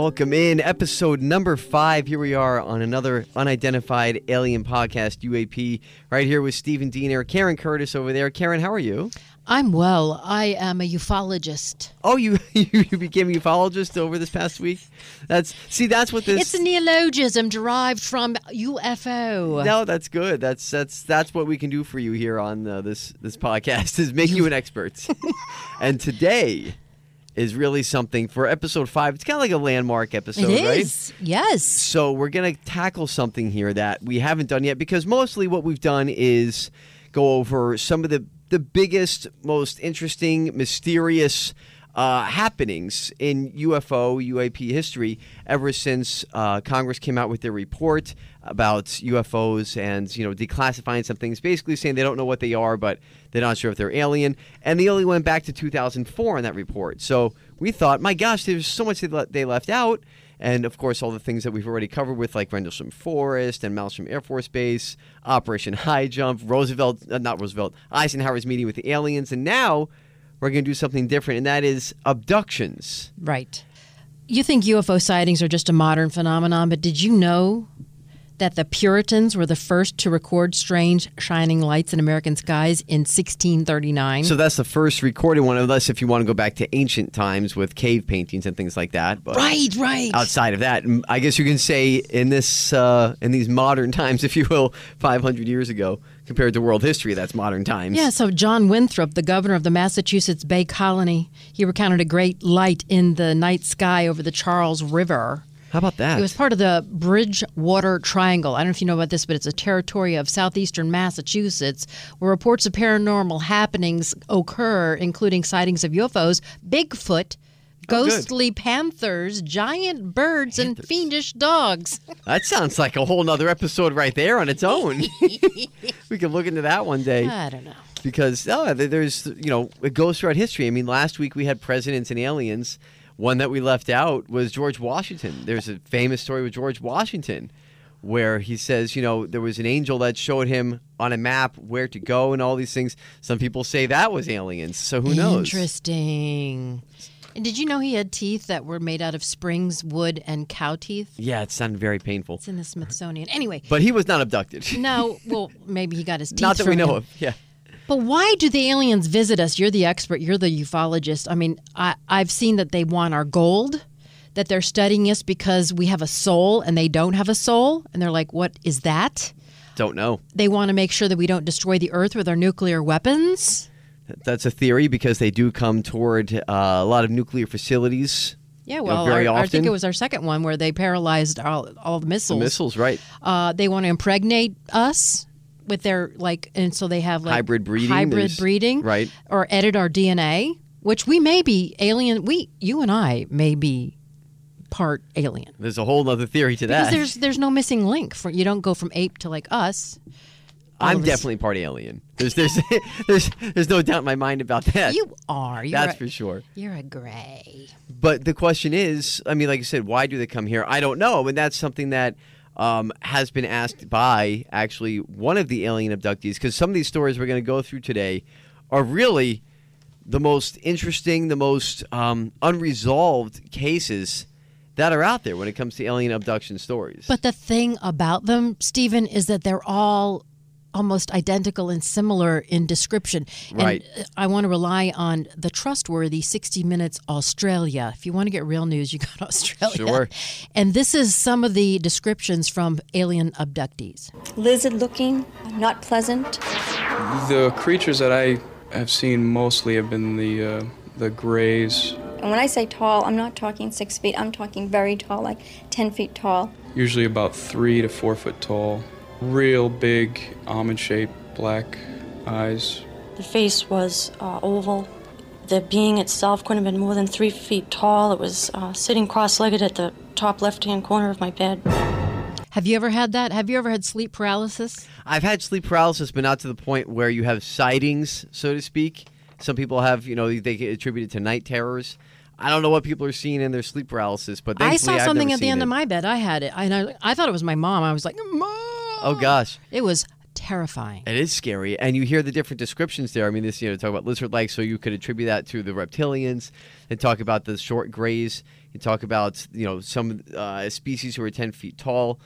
Welcome in episode number five. Here we are on another unidentified alien podcast, UAP, right here with Stephen Diener, Karen Curtis over there. Karen, how are you? I'm well. I am a ufologist. Oh, you you became a ufologist over this past week. That's see, that's what this. It's a neologism derived from UFO. No, that's good. That's that's that's what we can do for you here on uh, this this podcast is make you an expert. and today is really something for episode five. It's kind of like a landmark episode, It right? Yes. So we're going to tackle something here that we haven't done yet because mostly what we've done is go over some of the the biggest, most interesting, mysterious uh, happenings in UFO UAP history ever since uh, Congress came out with their report about UFOs and you know declassifying some things, basically saying they don't know what they are, but they're not sure if they're alien. And they only went back to 2004 in that report. So we thought, my gosh, there's so much they left out. And of course, all the things that we've already covered with like Rendlesham Forest and Malmstrom Air Force Base, Operation High Jump, Roosevelt, uh, not Roosevelt, Eisenhower's meeting with the aliens. And now we're going to do something different, and that is abductions. Right. You think UFO sightings are just a modern phenomenon, but did you know that the Puritans were the first to record strange shining lights in American skies in 1639? So that's the first recorded one, unless if you want to go back to ancient times with cave paintings and things like that. But right, right. outside of that, I guess you can say in this uh, in these modern times, if you will, 500 years ago compared to world history, that's modern times. Yeah, so John Winthrop, the governor of the Massachusetts Bay Colony, he recounted a great light in the night sky over the Charles River. How about that? It was part of the Bridgewater Triangle. I don't know if you know about this, but it's a territory of southeastern Massachusetts where reports of paranormal happenings occur, including sightings of UFOs, Bigfoot. Oh, ghostly panthers, giant birds, and fiendish dogs. that sounds like a whole nother episode right there on its own. we could look into that one day. I don't know. because oh, there's you know it goes throughout history. I mean, last week we had presidents and aliens. One that we left out was George Washington. There's a famous story with George Washington where he says, you know, there was an angel that showed him on a map where to go and all these things. Some people say that was aliens. So who knows? Interesting. And did you know he had teeth that were made out of springs, wood, and cow teeth? Yeah, it sounded very painful. It's in the Smithsonian. Anyway, But he was not abducted. no, well, maybe he got his teeth not that we know him. of. Yeah. But why do the aliens visit us? You're the expert. You're the ufologist. I mean, I, I've seen that they want our gold, that they're studying us because we have a soul and they don't have a soul. And they're like, what is that? Don't know. They want to make sure that we don't destroy the earth with our nuclear weapons. That's a theory because they do come toward uh, a lot of nuclear facilities. Yeah, know, well, very our- I think it was our second one where they paralyzed all, all the The missiles. missiles, right? Uh, they want to impregnate us with their like, and so they have like Hybrid breeding, hybrid breeding, right. Or edit our DNA, which we may be alien. We, you and I, may be part alien There's a whole other theory to because that. there's there's no missing link. For you don't go from ape to like us. All I'm of definitely part alien. There's there's there's there's no doubt in my mind about that. You are. You're That's a, for sure. You're a gray. But the question is, I mean, like I said, why do they come here? I don't know, and that's something that um, has been asked by actually one of the alien abductees because some of these stories we're going to go through today are really the most interesting, the most um, unresolved cases that are out there when it comes to alien abduction stories. But the thing about them, Stephen, is that they're all almost identical and similar in description. Right. And I want to rely on the trustworthy 60 Minutes Australia. If you want to get real news, you got Australia. Sure. And this is some of the descriptions from alien abductees. Lizard looking, not pleasant. The creatures that I have seen mostly have been the uh, the grays, And when I say tall, I'm not talking six feet, I'm talking very tall, like 10 feet tall. usually about three to four foot tall, real big almond-shaped black eyes. The face was uh, oval. The being itself couldn't have been more than three feet tall. It was uh, sitting cross legged at the top left hand corner of my bed. Have you ever had that? Have you ever had sleep paralysis? I've had sleep paralysis, but not to the point where you have sightings, so to speak. Some people have, you know, they get attributed to night terrors. I don't know what people are seeing in their sleep paralysis, but I thankfully saw I've something never at the end it. of my bed. I had it. And I, I thought it was my mom. I was like, Mom! Oh gosh, It was terrifying. it is scary, and you hear the different descriptions there. I mean, this you know talk about lizard-like, so you could attribute that to the reptilians. And talk about the short grays. You talk about you know some uh, species who are ten feet tall.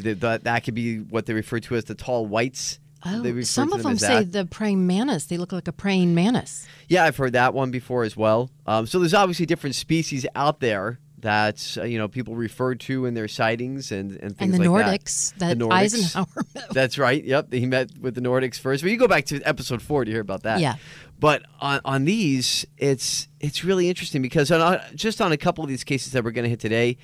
Th- That that could be what they refer to as the tall whites. Oh, some of them as say the praying mantis. They look like a praying mantis. Yeah, I've heard that one before as well. Um, so there's obviously different species out there that uh, you know people refer to in their sightings and and things and the like Nordics that. that, the Nordics. Eisenhower met. That's right. Yep, he met with the Nordics first. But you go back to episode four to hear about that. Yeah. But on, on these, it's it's really interesting because on, just on a couple of these cases that we're going to hit today,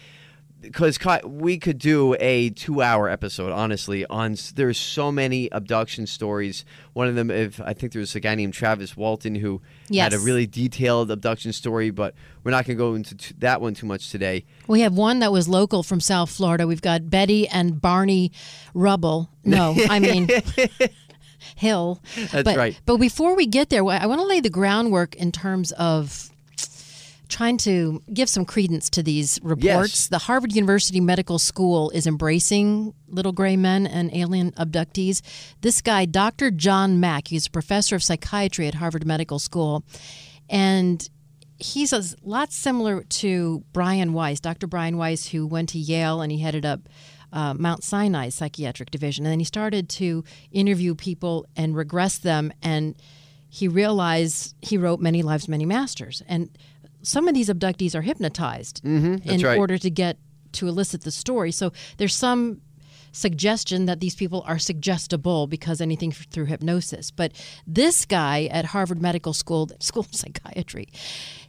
because we could do a two-hour episode, honestly. On there's so many abduction stories. One of them, if I think there's a guy named Travis Walton who had a really detailed abduction story, but we're not going to go into t- that one too much today. We have one that was local from South Florida. We've got Betty and Barney Rubble. No, I mean Hill. That's but, right. But before we get there, I want to lay the groundwork in terms of trying to give some credence to these reports. Yes. The Harvard University Medical School is embracing little gray men and alien abductees. This guy, Dr. John Mack, he's a professor of psychiatry at Harvard Medical School, and he's a lot similar to Brian Weiss, Dr. Brian Weiss, who went to Yale and he headed up uh, Mount Sinai Psychiatric Division. And then he started to interview people and regress them. And he realized he wrote Many Lives, Many Masters. And some of these abductees are hypnotized mm-hmm. in right. order to get to elicit the story. So there's some suggestion that these people are suggestible because anything f- through hypnosis. But this guy at Harvard Medical School, School of Psychiatry,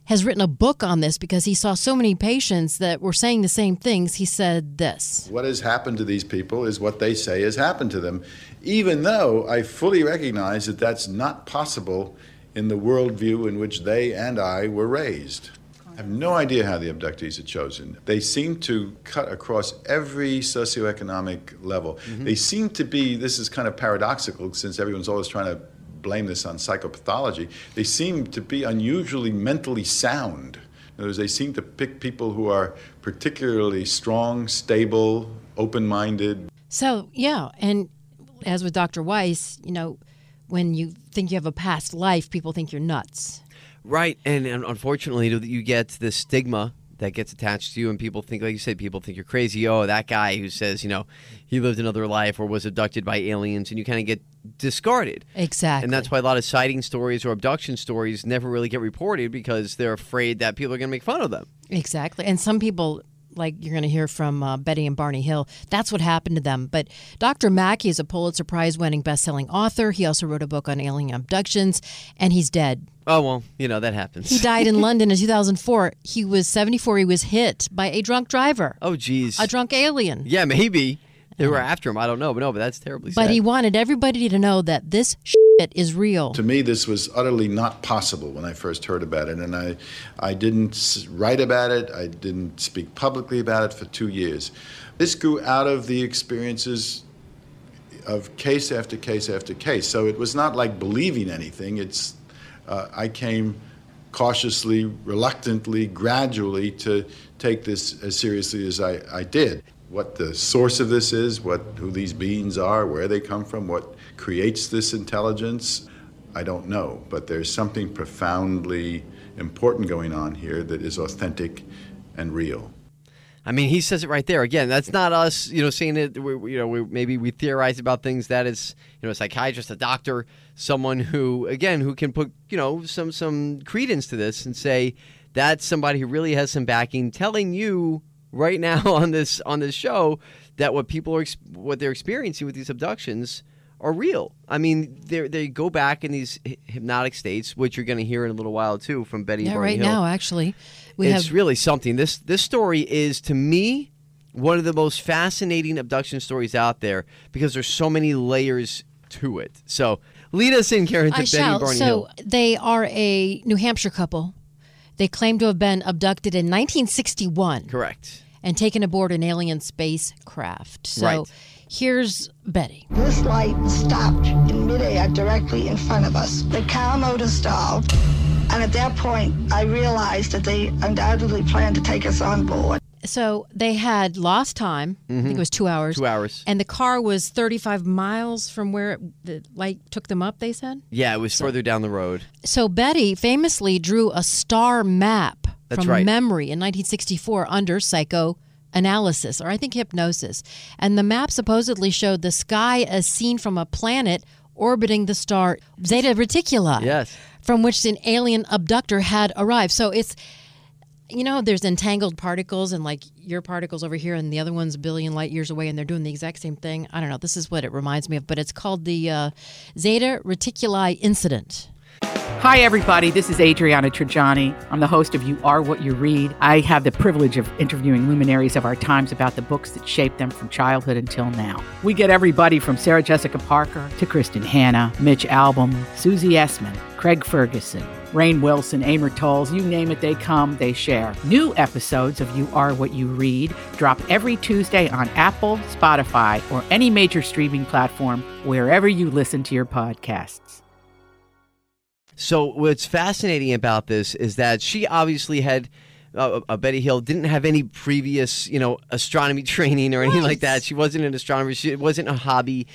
has written a book on this because he saw so many patients that were saying the same things. He said this. What has happened to these people is what they say has happened to them, even though I fully recognize that that's not possible in the worldview in which they and I were raised. I have no idea how the abductees are chosen. They seem to cut across every socioeconomic level. Mm-hmm. They seem to be, this is kind of paradoxical since everyone's always trying to blame this on psychopathology, they seem to be unusually mentally sound. In other words, they seem to pick people who are particularly strong, stable, open minded. So, yeah. And as with Dr. Weiss, you know, when you think you have a past life, people think you're nuts. Right, and, and unfortunately, you get this stigma that gets attached to you, and people think, like you said, people think you're crazy. Oh, that guy who says, you know, he lived another life or was abducted by aliens, and you kind of get discarded. Exactly. And that's why a lot of sighting stories or abduction stories never really get reported because they're afraid that people are going to make fun of them. Exactly. And some people, like you're going to hear from uh, Betty and Barney Hill, that's what happened to them. But Dr. Mackey is a Pulitzer Prize winning best-selling author. He also wrote a book on alien abductions, and he's dead. Oh, well, you know, that happens. He died in London in 2004. He was 74. He was hit by a drunk driver, Oh, geez. a drunk alien. yeah, maybe. They were after him. I don't know, but no, but that's terribly sad. But he wanted everybody to know that this shit is real. To me, this was utterly not possible when I first heard about it, and I, I didn't write about it. I didn't speak publicly about it for two years. This grew out of the experiences of case after case after case. So it was not like believing anything. It's uh, I came cautiously, reluctantly, gradually to take this as seriously as I, I did. What the source of this is, what who these beings are, where they come from, what creates this intelligence, I don't know. But there's something profoundly important going on here that is authentic and real. I mean, he says it right there. Again, that's not us, you know, saying it. We, you know, we, maybe we theorize about things. That is, you know, a psychiatrist, a doctor, someone who, again, who can put, you know, some some credence to this and say that's somebody who really has some backing, telling you right now on this on this show that what people are what they're experiencing with these abductions are real. I mean, they they go back in these hypnotic states, which you're going to hear in a little while too from Betty. Yeah, Barney right Hill now, actually. We it's have really something. This this story is to me one of the most fascinating abduction stories out there because there's so many layers to it. So lead us in, Karen, to I Betty shall. Barney so Hill. they are a New Hampshire couple. They claim to have been abducted in 1961 Correct. and taken aboard an alien spacecraft. So Right. here's Betty. This light stopped in midair directly in front of us. The car motor stalled, and at that point, I realized that they undoubtedly planned to take us on board. So they had lost time. I think it was two hours. Mm-hmm. Two hours. And the car was 35 miles from where it, the light took them up, they said. Yeah, it was further down the road. So Betty famously drew a star map That's from right. memory in 1964 under psychoanalysis, or I think hypnosis. And the map supposedly showed the sky as seen from a planet orbiting the star Zeta Reticuli, Yes. from which an alien abductor had arrived. So it's you know, there's entangled particles, and like your particles over here, and the other one's a billion light years away, and they're doing the exact same thing. I don't know. This is what it reminds me of, but it's called the uh, Zeta Reticuli incident. Hi, everybody. This is Adriana Trigiani. I'm the host of You Are What You Read. I have the privilege of interviewing luminaries of our times about the books that shaped them from childhood until now. We get everybody from Sarah Jessica Parker to Kristin Hannah, Mitch Albom, Susie Essman, Craig Ferguson, Rainn Wilson, Amor Towles, you name it, they come, they share. New episodes of You Are What You Read drop every Tuesday on Apple, Spotify, or any major streaming platform wherever you listen to your podcasts. So what's fascinating about this is that she obviously had uh, uh, Betty Hill didn't have any previous, you know, astronomy training or anything like that. She wasn't an astronomer. She, it wasn't a hobby.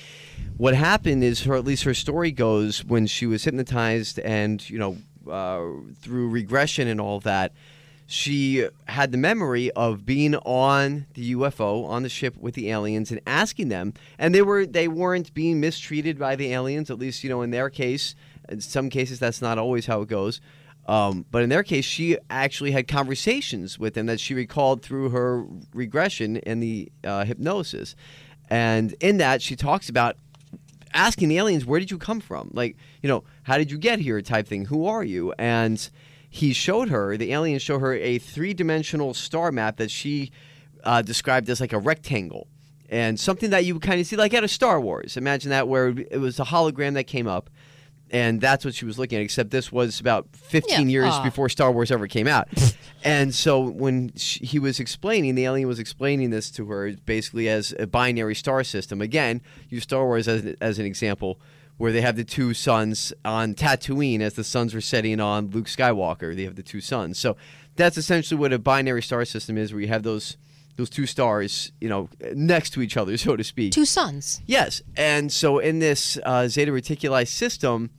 What happened is, her at least her story goes, when she was hypnotized and you know uh, through regression and all that, she had the memory of being on the UFO on the ship with the aliens and asking them, and they were they weren't being mistreated by the aliens. At least you know in their case. In some cases, that's not always how it goes. Um, but in their case, she actually had conversations with them that she recalled through her regression and the uh, hypnosis. And in that, she talks about asking the aliens, "Where did you come from? Like, you know, how did you get here?" Type thing. Who are you? And he showed her the aliens show her a three-dimensional star map that she uh, described as like a rectangle and something that you would kind of see like out of Star Wars. Imagine that where it was a hologram that came up. And that's what she was looking at, except this was about 15 Yeah. years Aw. before Star Wars ever came out. and so when she, he was explaining, the alien was explaining this to her basically as a binary star system. Again, use Star Wars as, as an example, where they have the two suns on Tatooine as the suns were setting on Luke Skywalker. They have the two suns. So that's essentially what a binary star system is, where you have those those two stars, you know, next to each other, so to speak. Two suns. Yes, and so in this uh, Zeta Reticuli system,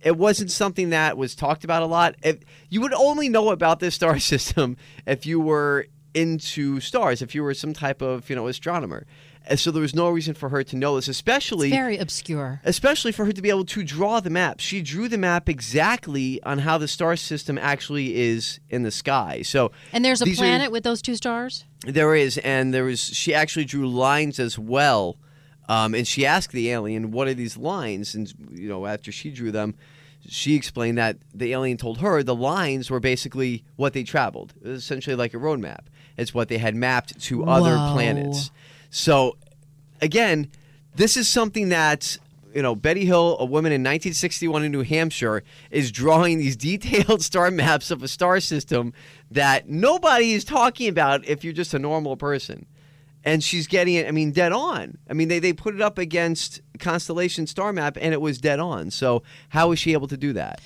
it wasn't something that was talked about a lot. If, you would only know about this star system if you were into stars, if you were some type of you know astronomer. And so there was no reason for her to know this, especially It's very obscure. especially for her to be able to draw the map. She drew the map exactly on how the star system actually is in the sky. So And there's a these are- planet with those two stars? There is, and there was. She actually drew lines as well, um, and she asked the alien, "What are these lines?" And you know, after she drew them, she explained that the alien told her the lines were basically what they traveled, It was essentially like a road map. It's what they had mapped to other Whoa. planets. So, again, this is something that. You know, Betty Hill, a woman in 1961 in New Hampshire, is drawing these detailed star maps of a star system that nobody is talking about if you're just a normal person. And she's getting it, I mean, dead on. I mean, they, they put it up against Constellation Star Map and it was dead on. So, how was she able to do that?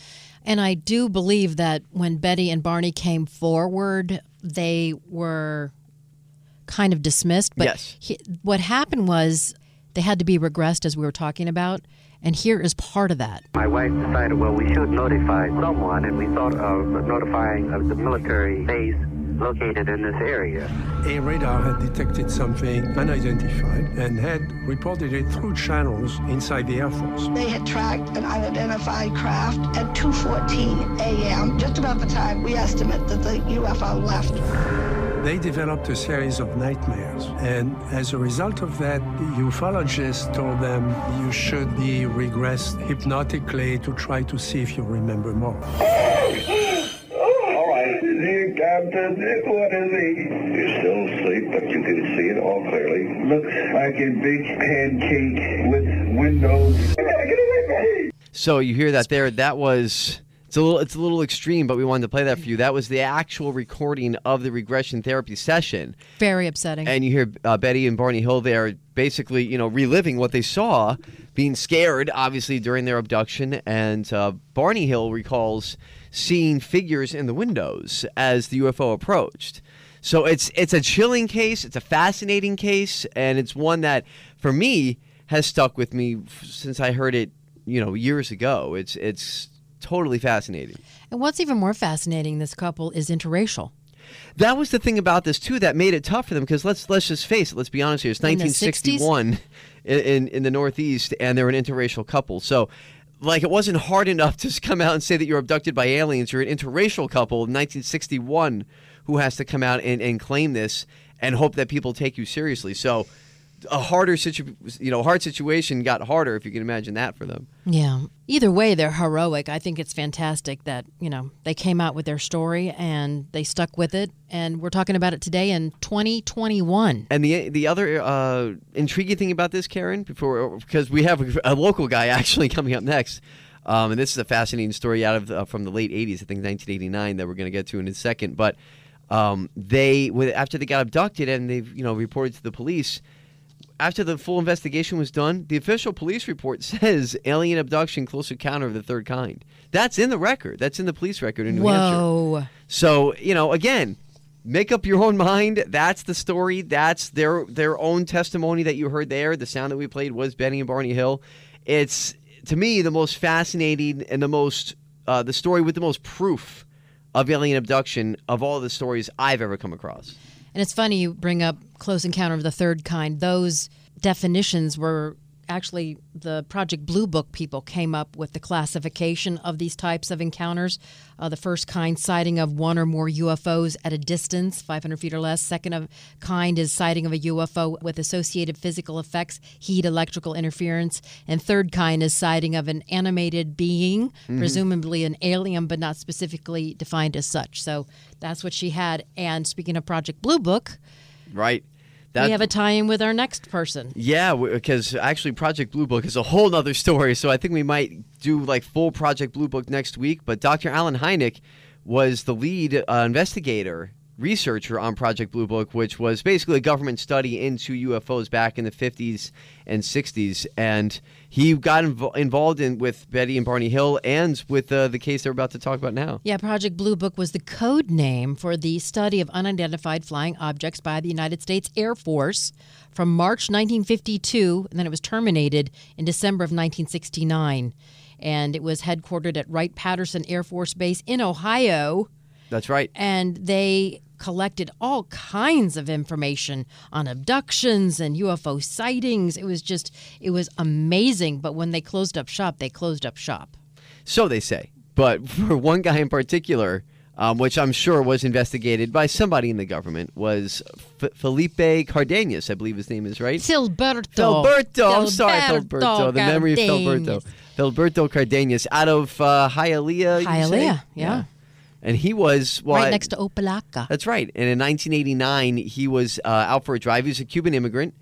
And I do believe that when Betty and Barney came forward, they were kind of dismissed. But Yes. he, what happened was they had to be regressed, as we were talking about. And here is part of that. My wife decided, well, we should notify someone, and we thought of notifying of the military base located in this area. A radar had detected something unidentified and had reported it through channels inside the Air Force. They had tracked an unidentified craft at 2:14 a.m., just about the time we estimate that the UFO left. They developed a series of nightmares, and as a result of that, the ufologist told them you should be regressed hypnotically to try to see if you remember more. All right, here, Captain. What is he? You're still asleep, but you can see it all clearly. Looks like a big pancake with windows. Get away from me! So you hear that there? That was it's a little it's a little extreme, but we wanted to play that for you. That was the actual recording of the regression therapy session. Very upsetting. And you hear uh, Betty and Barney Hill there, basically, you know, reliving what they saw, being scared, obviously during their abduction. And uh, Barney Hill recalls seeing figures in the windows as the UFO approached. So it's it's a chilling case. It's a fascinating case, and it's one that, for me, has stuck with me since I heard it, you know, years ago. It's it's totally fascinating. And what's even more fascinating, this couple is interracial. That was the thing about this too that made it tough for them because let's let's just face it. Let's be honest here. It's In the 1961 in, in in the Northeast, and they're an interracial couple. So. Like it wasn't hard enough to come out and say that you're abducted by aliens. You're an interracial couple in 1961 who has to come out and, and claim this and hope that people take you seriously. So a harder situ- you know, hard situation got harder if you can imagine that for them. Yeah. Either way, they're heroic. I think it's fantastic that, you know, they came out with their story and they stuck with it. And we're talking about it today in 2021. And the the other uh, intriguing thing about this, Karen, before because we have a local guy actually coming up next, um, and this is a fascinating story out of uh, from the late '80s, I think 1989, that we're going to get to in a second. But um, they, after they got abducted and they've you know reported to the police, after the full investigation was done, the official police report says alien abduction, close encounter of the third kind. That's in the record. That's in the police record in New Whoa. Hampshire. So you know, again, make up your own mind. That's the story. That's their their own testimony that you heard there. The sound that we played was Benny and Barney Hill. It's to me the most fascinating and the most uh, the story with the most proof of alien abduction of all the stories I've ever come across. And it's funny you bring up close encounter of the third kind. Those definitions were actually the Project Blue Book people came up with the classification of these types of encounters. Uh, the first kind, sighting of one or more UFOs at a distance, 500 feet or less. Second of kind is sighting of a UFO with associated physical effects, heat, electrical interference. And third kind is sighting of an animated being, Mm-hmm. Mhm. presumably an alien, but not specifically defined as such. So that's what she had. And speaking of Project Blue Book, Right. We have a tie-in with our next person. Yeah, because actually Project Blue Book is a whole nother story. So I think we might do like full Project Blue Book next week. But Dr. Allen Hynek was the lead uh, investigator, researcher on Project Blue Book, which was basically a government study into UFOs back in the 50s and 60s. And he got invo- involved in with Betty and Barney Hill and with uh, the case they're about to talk about now. Yeah, Project Blue Book was the code name for the study of unidentified flying objects by the United States Air Force from March 1952, and then it was terminated in December of 1969. And it was headquartered at Wright Patterson Air Force Base in Ohio. That's right. And they collected all kinds of information on abductions and UFO sightings. It was just, it was amazing. But when they closed up shop, they closed up shop. So they say. But for one guy in particular, um, which I'm sure was investigated by somebody in the government, was F- Felipe Cardenas, I believe his name is right. Filberto. Filberto. I'm sorry, Filberto. The memory of. Filberto. Filberto Cardenas out of uh, Hialeah. Hialeah, yeah. And he was well, right next to Opa-locka. That's right. And in 1989, he was uh, out for a drive. He was a Cuban immigrant,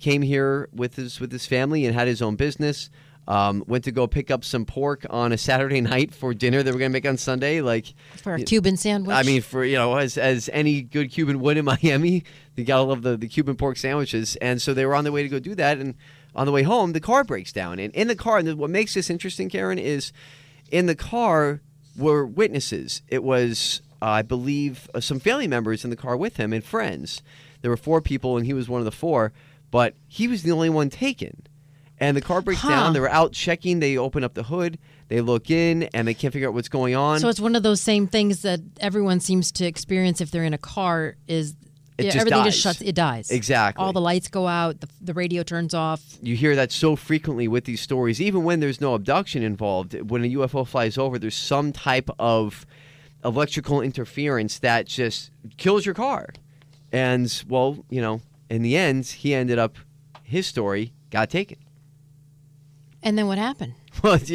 came here with his with his family and had his own business. Um, went to go pick up some pork on a Saturday night for dinner that we're gonna make on Sunday. Like For a Cuban sandwich? I mean, for you know, as as any good Cuban would in Miami, you gotta love the the Cuban pork sandwiches. And so they were on the way to go do that, and on the way home, the car breaks down. And in the car, and what makes this interesting, Karen, is in the car were witnesses. It was, uh, I believe, uh, some family members in the car with him and friends. There were four people, and he was one of the four, but he was the only one taken. And the car breaks Huh. down. They're out checking. They open up the hood. They look in, and they can't figure out what's going on. So it's one of those same things that everyone seems to experience if they're in a car. Is It yeah, just everything dies. just shuts? It dies. Exactly. All the lights go out. The, the radio turns off. you hear that so frequently with these stories, even when there's no abduction involved. When a UFO flies over, there's some type of electrical interference that just kills your car. And, well, you know, in the end, he ended up, his story got taken. And then what happened? Well,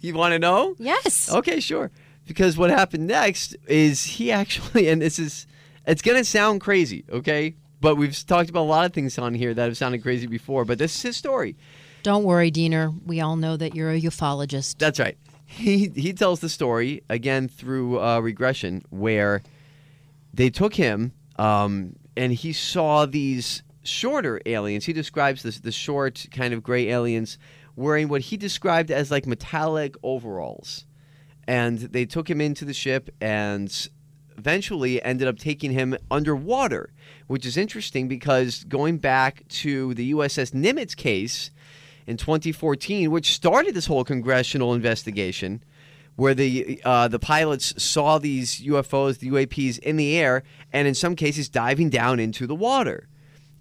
you want to know? Yes. Okay, sure. Because what happened next is he actually, and this is, it's going to sound crazy, okay? But we've talked about a lot of things on here that have sounded crazy before, but this is his story. Don't worry, Diener. We all know that you're a ufologist. That's right. He he tells the story again through uh, regression where they took him um, and he saw these shorter aliens. He describes this the short kind of gray aliens wearing what he described as like metallic overalls, and they took him into the ship and eventually ended up taking him underwater, which is interesting because going back to the USS Nimitz case in 2014, which started this whole congressional investigation, where the uh, the pilots saw these UFOs, the UAPs in the air, and in some cases diving down into the water.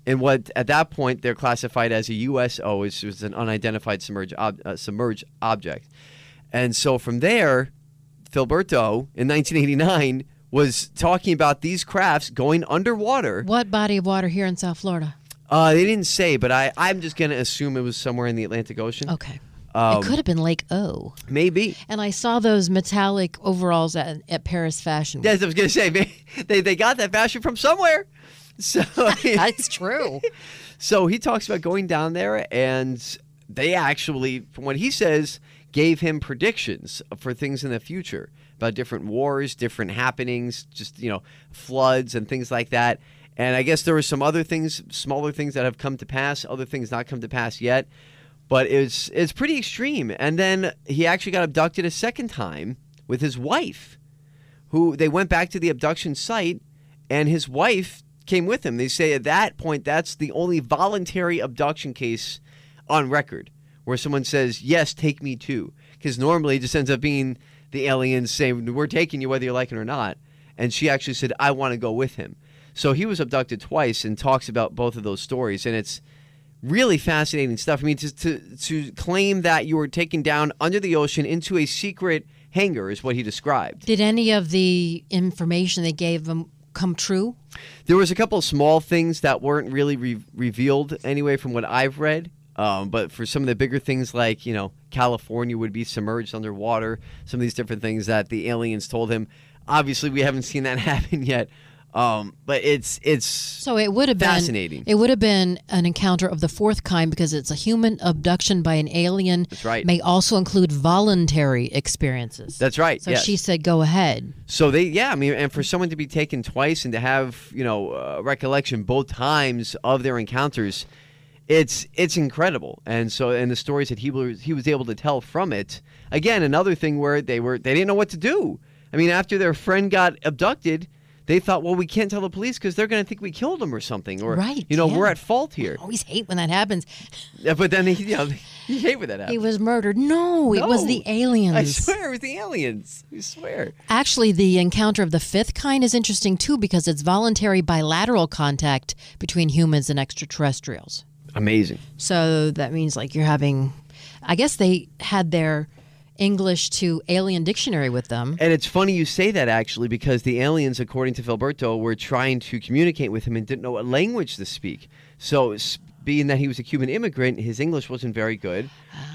And what at that point they're classified as a USO, which was an unidentified submerged ob- uh, submerged object. And so from there, Filberto in 1989 was talking about these crafts going underwater. What body of water here in South Florida? Uh, they didn't say, but I, I'm just going to assume it was somewhere in the Atlantic Ocean. Okay. Um, it could have been Lake O. Maybe. And I saw those metallic overalls at, at Paris Fashion Week. Yes, I was going to say they, they they got that fashion from somewhere. So That's true. So he talks about going down there, and they actually, from what he says, gave him predictions for things in the future about different wars, different happenings, just you know, floods and things like that. And I guess there were some other things, smaller things that have come to pass, other things not come to pass yet. But it's it's pretty extreme. And then he actually got abducted a second time with his wife, who they went back to the abduction site, and his wife came with him. They say at that point that's the only voluntary abduction case on record where someone says, "Yes, take me too," because normally it just ends up being the aliens saying, "We're taking you whether you like it or not," and she actually said, "I want to go with him." So he was abducted twice and talks about both of those stories, and it's really fascinating stuff. I mean, to to, to claim that you were taken down under the ocean into a secret hangar is what he described. Did any of the information they gave them come true? There was a couple of small things that weren't really re- revealed anyway, from what I've read. Um, but for some of the bigger things, like you know, California would be submerged underwater. Some of these different things that the aliens told him. Obviously, we haven't seen that happen yet. Um, but it's it's So it would have been fascinating. been it would have been an encounter of the fourth kind because it's a human abduction by an alien. That's right. May also include voluntary experiences. That's right. So yes. she said, "Go ahead." So they, yeah, I mean, and for someone to be taken twice and to have you know uh, recollection both times of their encounters, it's it's incredible. And so, and the stories that he was he was able to tell from it. Again, another thing where they were they didn't know what to do. I mean, after their friend got abducted, they thought, well, we can't tell the police because they're going to think we killed him or something, or Right, you know, yeah. we're at fault here. I always hate when that happens. Yeah, but then you know, you hate when that happens. He was murdered. No, it was the aliens. I swear, it was the aliens. I swear. Actually, the encounter of the fifth kind is interesting too because it's voluntary bilateral contact between humans and extraterrestrials. Amazing. So that means like you're having, I guess they had their English to alien dictionary with them. And it's funny you say that actually because the aliens, according to Filberto, were trying to communicate with him and didn't know what language to speak. So, being that he was a Cuban immigrant, his English wasn't very good.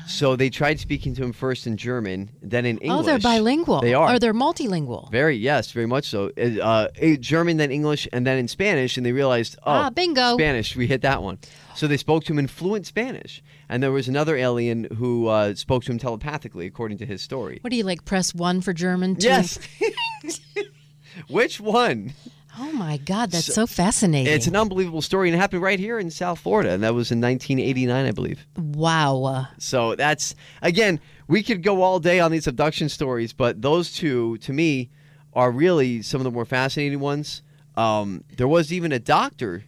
So they tried speaking to him first in German, then in English. Oh, they're bilingual. They are. Or they're multilingual. Very yes, very much so. Uh, uh, German, then English, and then in Spanish, and they realized, oh, Ah, bingo. Spanish. We hit that one. So they spoke to him in fluent Spanish, and there was another alien who uh, spoke to him telepathically, according to his story. What do you like? Press one for German? Two? Yes. Which one? Oh my God, that's so, fascinating. It's an unbelievable story, and it happened right here in South Florida, and that was in 1989, I believe. wow. So that's again, we could go all day on these abduction stories, but those two, to me, are really some of the more fascinating ones. Um, there was even a doctor,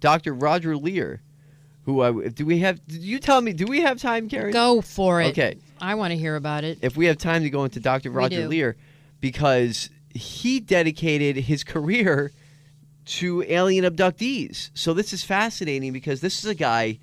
Dr. Roger Leir, who I do we have? Did you tell me? Do we have time, Karen? Go for it. Okay. I want to hear about it. If we have time to go into Dr. Roger. Leir, because he dedicated his career to alien abductees. So this is fascinating because this is a guy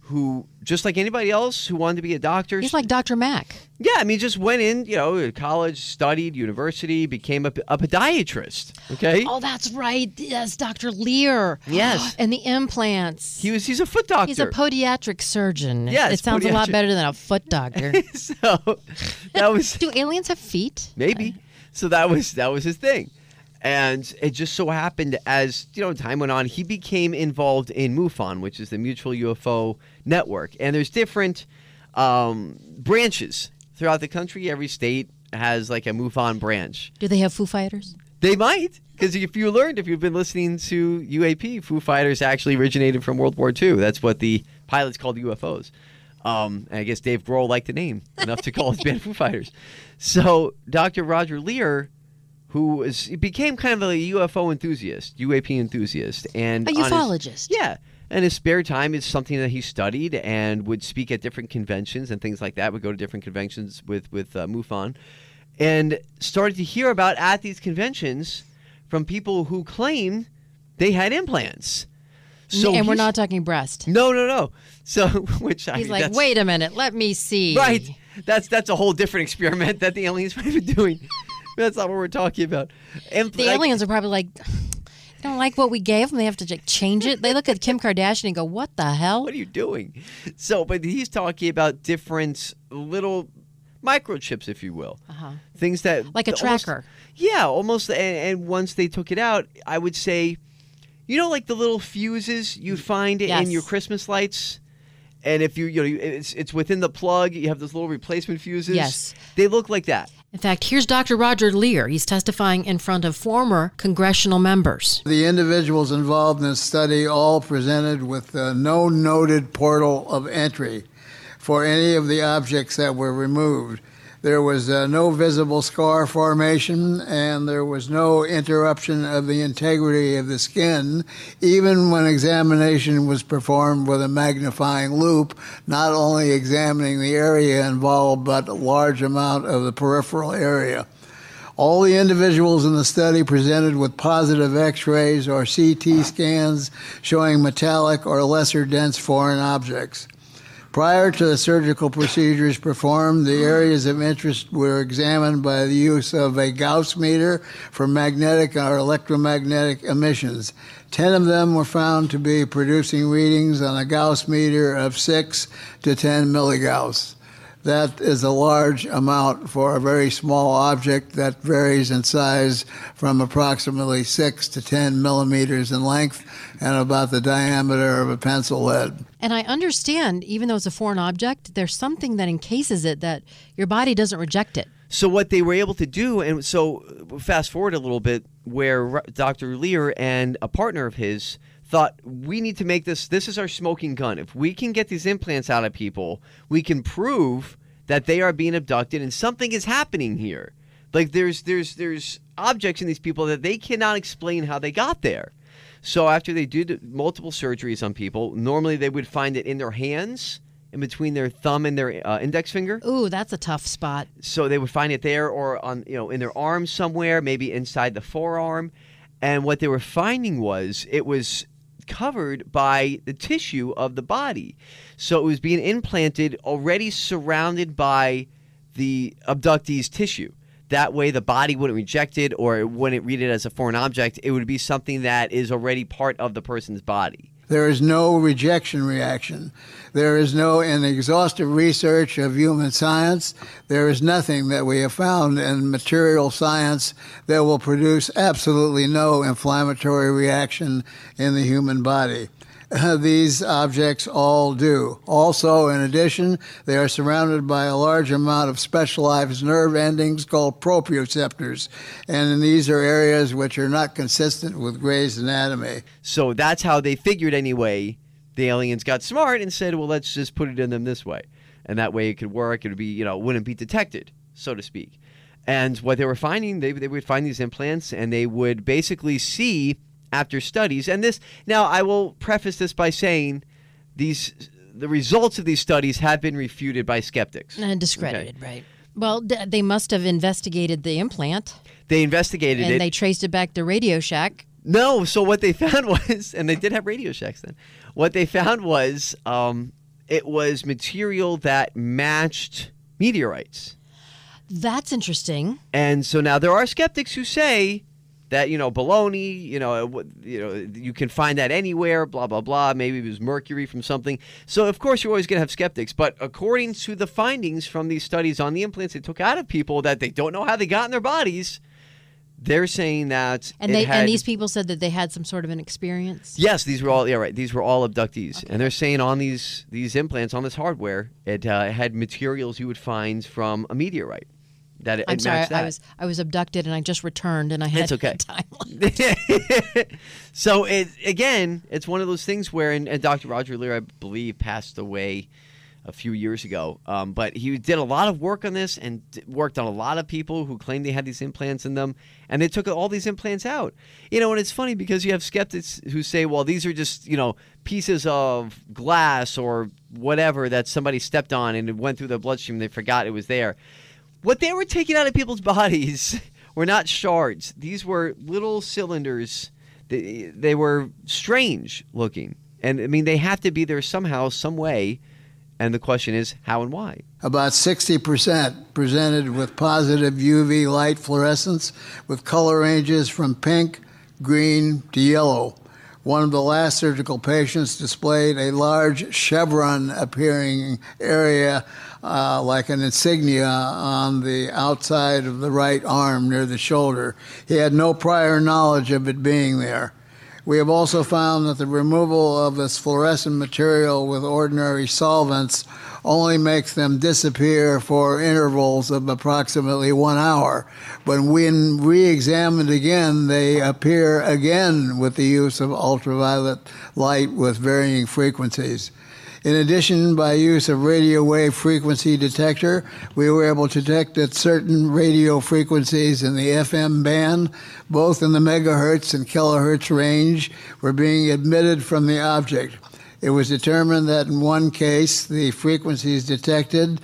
who, just like anybody else who wanted to be a doctor, He's like Dr. Mack. yeah, I mean, just went in, you know, college, studied, university, became a, a podiatrist. Okay. Oh, that's right. Yes, Dr. Leir. Yes. and the implants. He was. He's a foot doctor. He's a podiatric surgeon. Yes, it sounds a lot better than a foot doctor. so that was Do aliens have feet? maybe. So that was that was his thing, and it just so happened as you know time went on, he became involved in MUFON, which is the Mutual UFO Network, and there's different um, branches throughout the country. Every state has like a MUFON branch. Do they have Foo Fighters? They might. Because if you learned, if you've been listening to UAP, Foo Fighters actually originated from World War II. That's what the pilots called UFOs. Um, I guess Dave Grohl liked the name enough to call his band Foo Fighters. So Dr. Roger Leir, who was, became kind of a UFO enthusiast, UAP enthusiast, and A on his- ufologist. yeah, and his spare time is something that he studied and would speak at different conventions and things like that. Would go to different conventions with with uh, MUFON, and started to hear about at these conventions from people who claimed they had implants. So and we're not talking breast. No, no, no. So which I He's mean, like, wait a minute, let me see. Right. That's that's a whole different experiment that the aliens might have been doing. that's not what we're talking about. And The like- aliens are probably like, they don't like what we gave them. They have to like, change it. They look at Kim Kardashian and go, what the hell? What are you doing? So, but he's talking about different little microchips, if you will, Uh-huh. things that Like a almost- tracker. yeah, almost. And, and once they took it out, I would say, you know, like the little fuses you find Yes. in your Christmas lights. And if you, you know, it's it's within the plug, you have those little replacement fuses. Yes. they look like that. In fact, here's Dr. Roger Leir. He's testifying in front of former congressional members. The individuals involved in this study all presented with uh, no noted portal of entry for any of the objects that were removed. There was uh, no visible scar formation, and there was no interruption of the integrity of the skin, even when examination was performed with a magnifying loupe, not only examining the area involved, but a large amount of the peripheral area. All the individuals in the study presented with positive x rays or CT scans showing metallic or lesser dense foreign objects. Prior to the surgical procedures performed, the areas of interest were examined by the use of a Gauss meter for magnetic or electromagnetic emissions. Ten of them were found to be producing readings on a Gauss meter of 6 to 10 milligauss. That is a large amount for a very small object that varies in size from approximately 6 to 10 millimeters in length and about the diameter of a pencil lead. And I understand, even though it's a foreign object, there's something that encases it that your body doesn't reject it. So what they were able to do, and so fast forward a little bit, where Dr. Leir and a partner of his thought we need to make this. This is our smoking gun. If we can get these implants out of people, we can prove that they are being abducted and something is happening here. Like there's there's there's objects in these people that they cannot explain how they got there. So after they did multiple surgeries on people, normally they would find it in their hands, in between their thumb and their uh, index finger. Ooh, that's a tough spot. So they would find it there or on you know in their arm somewhere, maybe inside the forearm. And what they were finding was it was covered by the tissue of the body. So it was being implanted already surrounded by the abductee's tissue. That way the body wouldn't reject it or it wouldn't read it as a foreign object. It would be something that is already part of the person's body. There is no rejection reaction. There is no in exhaustive research of human science. There is nothing that we have found in material science that will produce absolutely no inflammatory reaction in the human body. These objects all do. Also, in addition, they are surrounded by a large amount of specialized nerve endings called proprioceptors, and these are areas which are not consistent with Gray's anatomy. So that's how they figured anyway. The aliens got smart and said, well, let's just put it in them this way. And that way it could work. It would be, you know, wouldn't be detected, so to speak. And what they were finding, they, they would find these implants and they would basically see after studies. And this, now I will preface this by saying these the results of these studies have been refuted by skeptics. And discredited, right? Well, d- they must have investigated the implant They investigated and it. And they traced it back to Radio Shack. No, so what they found was, and they did have Radio Shacks then. What they found was, um, it was material that matched meteorites, That's interesting. and so now there are skeptics who say that you know baloney, you know, uh, you know, you can find that anywhere, blah blah blah. Maybe it was mercury from something. So of course you're always going to have skeptics, but according to the findings from these studies on the implants they took out of people that they don't know how they got in their bodies, they're saying that And it they had- and these people said that they had some sort of an experience. Yes, these were all yeah right. These were all abductees, and they're saying on these these implants on this hardware, it uh, had materials you would find from a meteorite. That it, I'm it sorry, I was I was abducted and I just returned and I had It's okay. time. so it again, it's one of those things where, and, and Dr. Roger Leir, I believe, passed away a few years ago. Um, but he did a lot of work on this and worked on a lot of people who claimed they had these implants in them, and they took all these implants out. You know, and it's funny because you have skeptics who say, "Well, these are just you know pieces of glass or whatever that somebody stepped on and it went through their bloodstream. They forgot it was there." What they were taking out of people's bodies were not shards. These were little cylinders. They, they were strange looking. And I mean, they have to be there somehow, some way. And the question is, how and why? About 60% presented with positive UV light fluorescence with color ranges from pink, green to yellow. One of the last surgical patients displayed a large chevron appearing area uh, like an insignia on the outside of the right arm near the shoulder. He had no prior knowledge of it being there. We have also found that the removal of this fluorescent material with ordinary solvents only makes them disappear for intervals of approximately one hour. But when re examined again, they appear again with the use of ultraviolet light with varying frequencies. In addition, by use of radio wave frequency detector, we were able to detect that certain radio frequencies in the FM band, both in the megahertz and kilohertz range, were being emitted from the object. It was determined that in one case, the frequencies detected,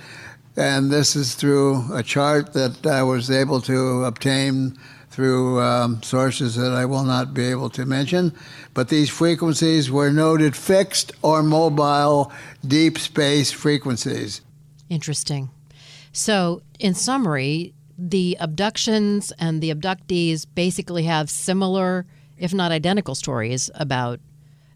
and this is through a chart that I was able to obtain through um, sources that I will not be able to mention. But these frequencies were noted fixed or mobile deep space frequencies. Interesting. So, in summary, the abductions and the abductees basically have similar, if not identical, stories about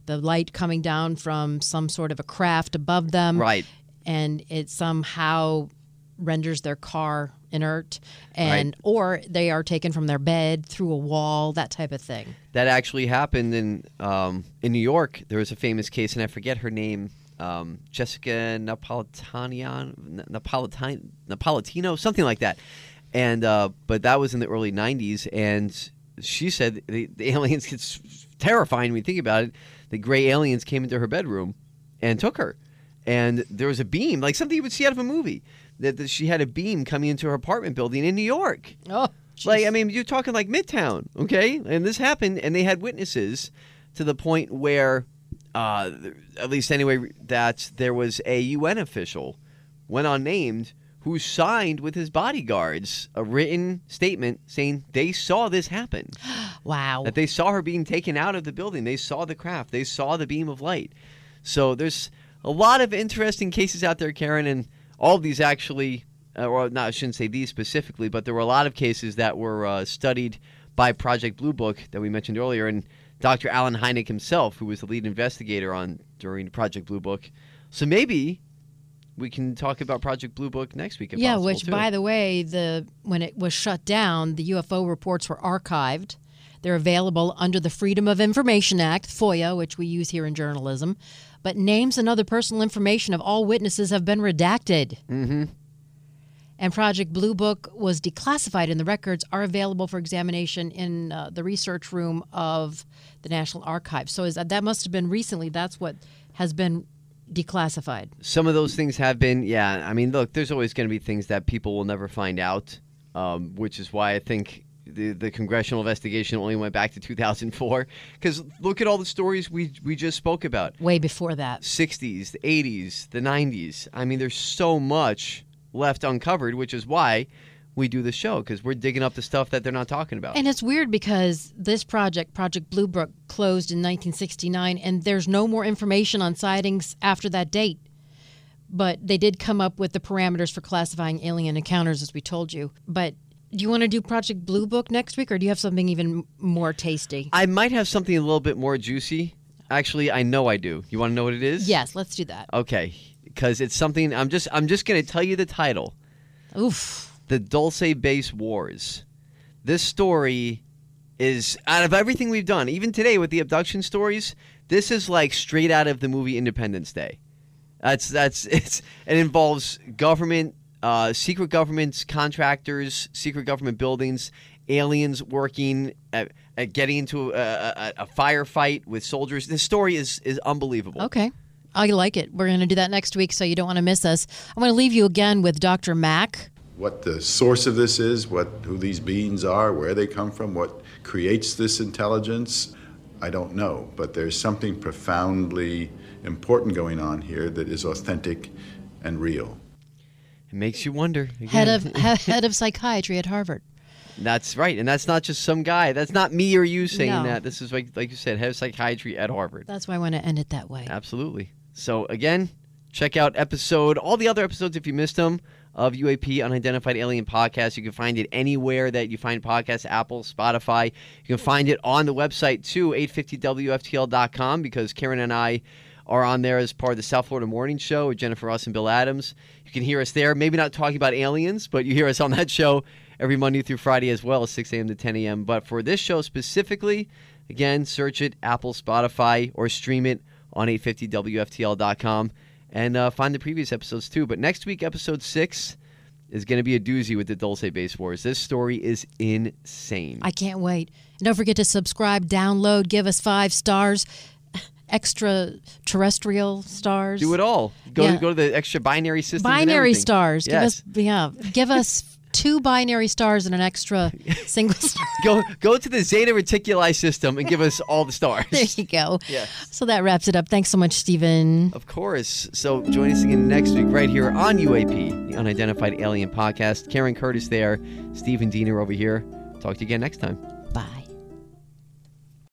the light coming down from some sort of a craft above them. Right. And it somehow renders their car inert and Right. or they are taken from their bed through a wall that type of thing That actually happened in um, in New York. There was a famous case, and I forget her name. Um, Jessica Napolitanian, Napolitan, Napolitano, something like that. And uh, but that was in the early '90s, and she said the, the aliens. It's terrifying when you think about it. The gray aliens came into her bedroom and took her, and there was a beam, like something you would see out of a movie. That, that she had a beam coming into her apartment building in New York. oh Like I mean, you're talking like Midtown, okay? And this happened, and they had witnesses to the point where, uh, at least anyway, that there was a UN official, went unnamed, who signed with his bodyguards a written statement saying they saw this happen. wow That they saw her being taken out of the building. They saw the craft. They saw the beam of light. So there's a lot of interesting cases out there, Karen, and all of these actually, uh, or not, I shouldn't say these specifically, but there were a lot of cases that were uh, studied by Project Blue Book that we mentioned earlier, and Dr. Allen Hynek himself, who was the lead investigator on during Project Blue Book. So maybe we can talk about Project Blue Book next week. If yeah possible, which too. by the way the when it was shut down the ufo reports were archived they're available under the freedom of information act foia which we use here in journalism. But names and other personal information of all witnesses have been redacted. Mm-hmm. and project blue book was declassified and the records are available for examination in uh, the research room of the national archives. So is that, that must have been recently that's what has been declassified. Some of those things have been yeah i mean look there's always going to be things that people will never find out um, which is why i think the, the congressional investigation only went back to 2004. Because look at all the stories we we just spoke about. Way before that. 60s, the 80s, the 90s. I mean, there's so much left uncovered, which is why we do the show because we're digging up the stuff that they're not talking about. And it's weird because this project, Project Blue Book, closed in 1969, and there's no more information on sightings after that date. But they did come up with the parameters for classifying alien encounters, as we told you. But do you want to do Project Blue Book next week, or do you have something even more tasty? I might have something a little bit more juicy. Actually, I know I do. You want to know what it is? Yes, let's do that. Okay, because it's something I'm just I'm just going to tell you the title. Oof. The Dulce Base Wars. This story is out of everything we've done, even today with the abduction stories. This is like straight out of the movie Independence Day. That's that's it's it involves government, uh, secret governments, contractors, secret government buildings, aliens working at, at getting into a, a, a firefight with soldiers. This story is is unbelievable. Okay. I like it. We're going to do that next week, so you don't want to miss us. I'm going to leave you again with Dr. Mack. What the source of this is, what who these beings are, where they come from, what creates this intelligence, I don't know. But there's something profoundly important going on here that is authentic and real. It makes you wonder. Head of head of psychiatry at Harvard. That's right, and that's not just some guy. That's not me or you saying No. that. This is like like you said, head of psychiatry at Harvard. That's why I want to end it that way. Absolutely. So again, check out episode all the other episodes if you missed them of UAP Unidentified Alien Podcast. You can find it anywhere that you find podcasts, Apple, Spotify. You can find it on the website too, 850WFTL.com, because Karen and I are on there as part of the South Florida Morning Show with Jennifer Ross and Bill Adams. You can hear us there. Maybe not talking about aliens, but you hear us on that show every Monday through Friday as well, 6 a.m. to 10 a.m. But for this show specifically, again, search it Apple, Spotify, or stream it on 850WFTL.com and uh, find the previous episodes too. But next week, episode six is going to be a doozy with the Dulce Base Wars. This story is insane. I can't wait. And don't forget to subscribe, download, give us five stars, extraterrestrial stars. Do it all. Go Yeah. to go to the extra binary system. Binary stars. Yes. Give us yeah. Give us two binary stars and an extra single star. go go to the Zeta Reticuli system and give us all the stars. There you go. Yeah. So that wraps it up. Thanks so much, Stephen. Of course. So join us again next week right here on UAP, the Unidentified Alien Podcast. Karen Curtis there, Stephen Diener over here. Talk to you again next time. Bye.